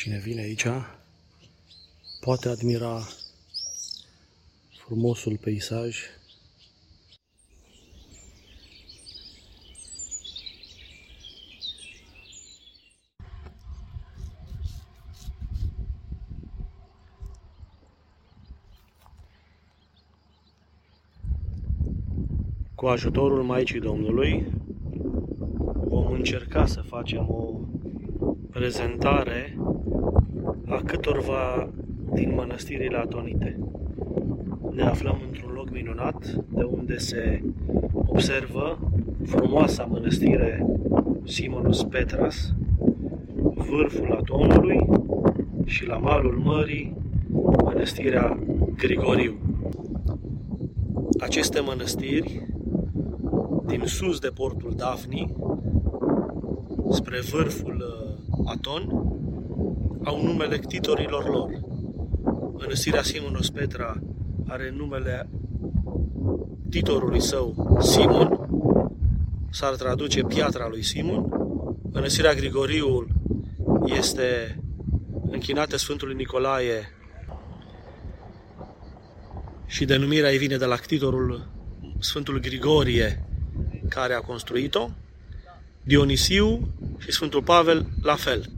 Cine vine aici poate admira frumosul peisaj. Cu ajutorul Maicii Domnului vom încerca să facem o prezentare a câtorva din mănăstirile atonite. Ne aflăm într-un loc minunat, de unde se observă frumoasa mănăstire Simonus Petras, vârful Atonului și la malul mării mănăstirea Grigoriu. Aceste mănăstiri, din sus de portul Dafni, spre vârful uh, Aton, au numele ctitorilor lor. Mănăstirea Simonos Petra are numele titorului său Simon, s-ar traduce piatra lui Simon. Mănăstirea Grigoriul este închinată Sfântului Nicolae și denumirea ei vine de la ctitorul Sfântul Grigorie care a construit-o. Dionisiu și Sfântul Pavel la fel.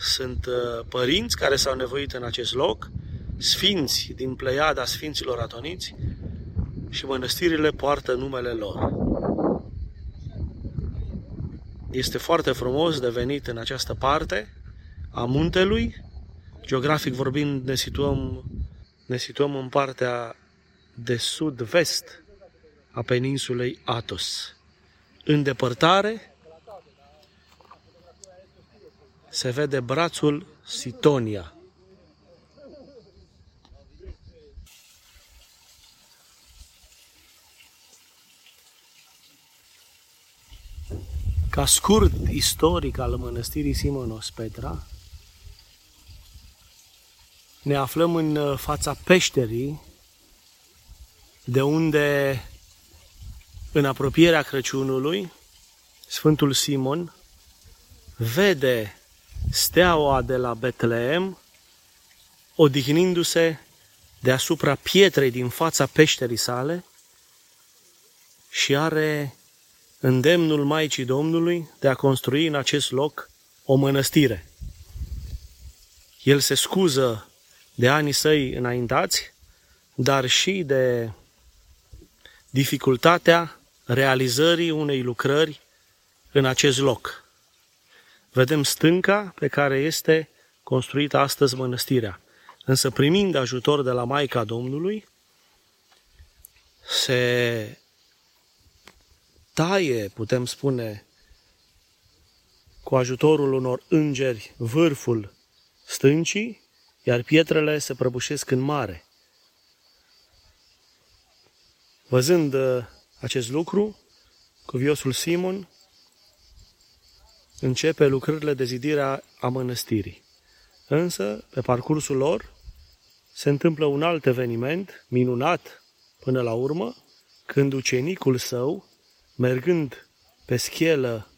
Sunt uh, părinți care s-au nevoit în acest loc, sfinți din pleiada sfinților atoniți și mănăstirile poartă numele lor. Este foarte frumos de venit în această parte a muntelui. Geografic vorbind, ne situăm, ne situăm în partea de sud-vest a peninsulei Atos. În depărtare se vede brațul Sitonia. Ca scurt istoric al mănăstirii Simonos Petra, ne aflăm în uh, fața peșterii, de unde, în apropierea Crăciunului, Sfântul Simon vede steaua de la Betleem, odihnindu-se deasupra pietrei din fața peșterii sale și are îndemnul Maicii Domnului de a construi în acest loc o mănăstire. El se scuză de anii săi înaintați, dar și de dificultatea realizării unei lucrări în acest loc vedem stânca pe care este construită astăzi mănăstirea. Însă primind ajutor de la Maica Domnului, se taie, putem spune, cu ajutorul unor îngeri vârful stâncii, iar pietrele se prăbușesc în mare. Văzând uh, acest lucru, cuviosul Simon începe lucrările de zidire a mănăstirii. Însă, pe parcursul lor, se întâmplă un alt eveniment, minunat până la urmă, când ucenicul său, mergând pe schelă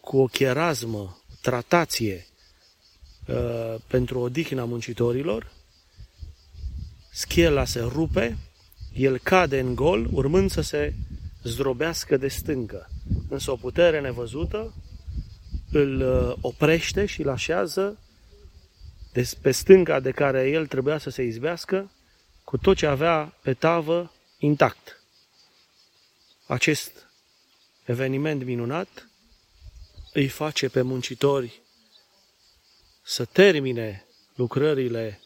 cu o cherazmă, tratație uh, pentru odihna muncitorilor, schela se rupe, el cade în gol, urmând să se zdrobească de stâncă. Însă o putere nevăzută îl uh, oprește și îl așează pe stânga de care el trebuia să se izbească, cu tot ce avea pe tavă intact. Acest eveniment minunat îi face pe muncitori să termine lucrările,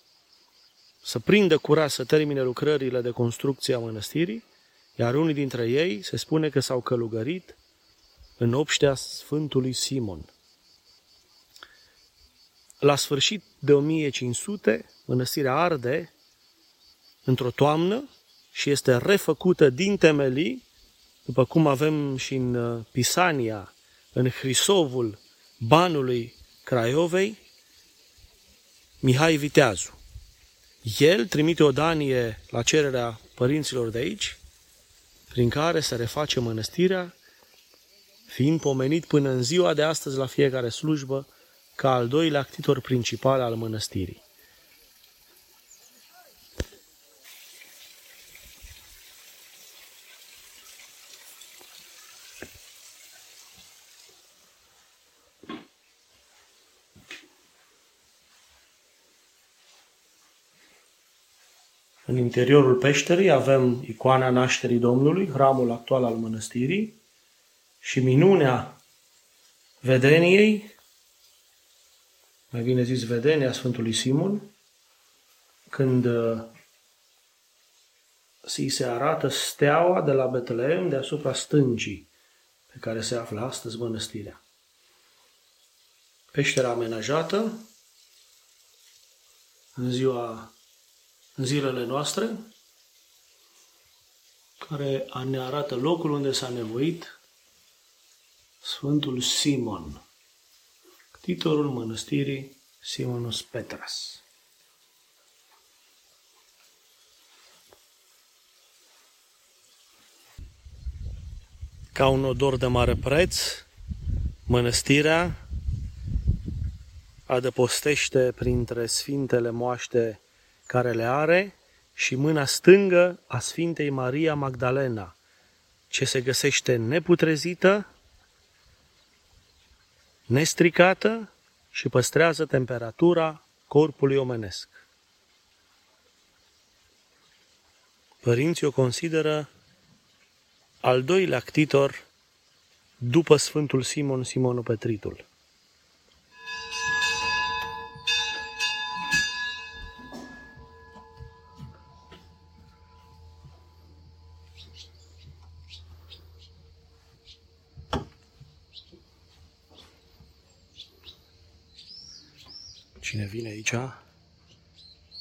să prindă curaj să termine lucrările de construcție a mănăstirii, iar unii dintre ei se spune că s-au călugărit în obștea Sfântului Simon. La sfârșit de 1500, mănăstirea arde într-o toamnă și este refăcută din temelii, după cum avem și în uh, Pisania, în Hrisovul banului Craiovei, Mihai Viteazu. El trimite o danie la cererea părinților de aici, prin care se reface mănăstirea, fiind pomenit până în ziua de astăzi la fiecare slujbă ca al doilea actitor principal al mănăstirii. În interiorul peșterii avem icoana nașterii Domnului, hramul actual al mănăstirii și minunea vedeniei, mai bine zis vedenia Sfântului Simon, când uh, si se arată steaua de la Betleem deasupra stâncii pe care se află astăzi mănăstirea. Peștera amenajată în ziua în zilele noastre, care ne arată locul unde s-a nevoit Sfântul Simon, titorul mănăstirii Simonus Petras. Ca un odor de mare preț, mănăstirea adăpostește printre sfintele moaște care le are și mâna stângă a Sfintei Maria Magdalena, ce se găsește neputrezită, nestricată și păstrează temperatura corpului omenesc. Părinții o consideră al doilea ctitor după Sfântul Simon Simonul Petritul. Cine vine aici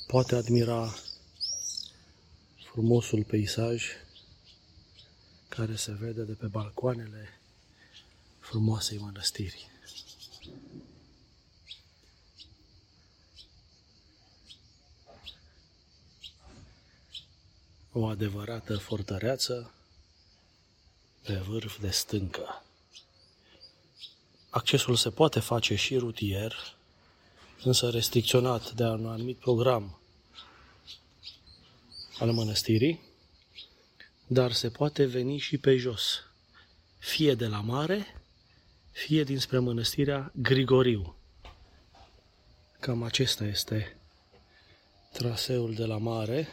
poate admira frumosul peisaj care se vede de pe balcoanele frumoasei mănăstiri. O adevărată fortăreață pe vârf de stâncă. Accesul se poate face și rutier, însă restricționat de un anumit program al mănăstirii, dar se poate veni și pe jos, fie de la mare, fie dinspre mănăstirea Grigoriu. Cam acesta este traseul de la mare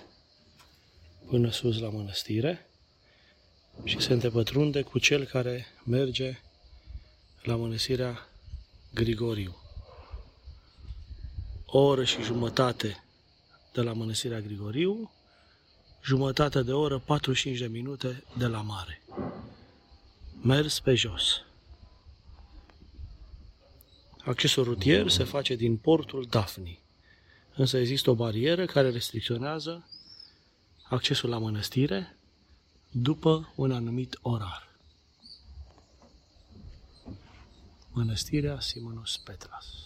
până sus la mănăstire și se întrepătrunde cu cel care merge la mănăstirea Grigoriu o oră și jumătate de la Mănăstirea Grigoriu, jumătate de oră, 45 de minute de la mare. Mers pe jos. Accesul rutier se face din portul Dafni, însă există o barieră care restricționează accesul la mănăstire după un anumit orar. Mănăstirea Simonus Petras.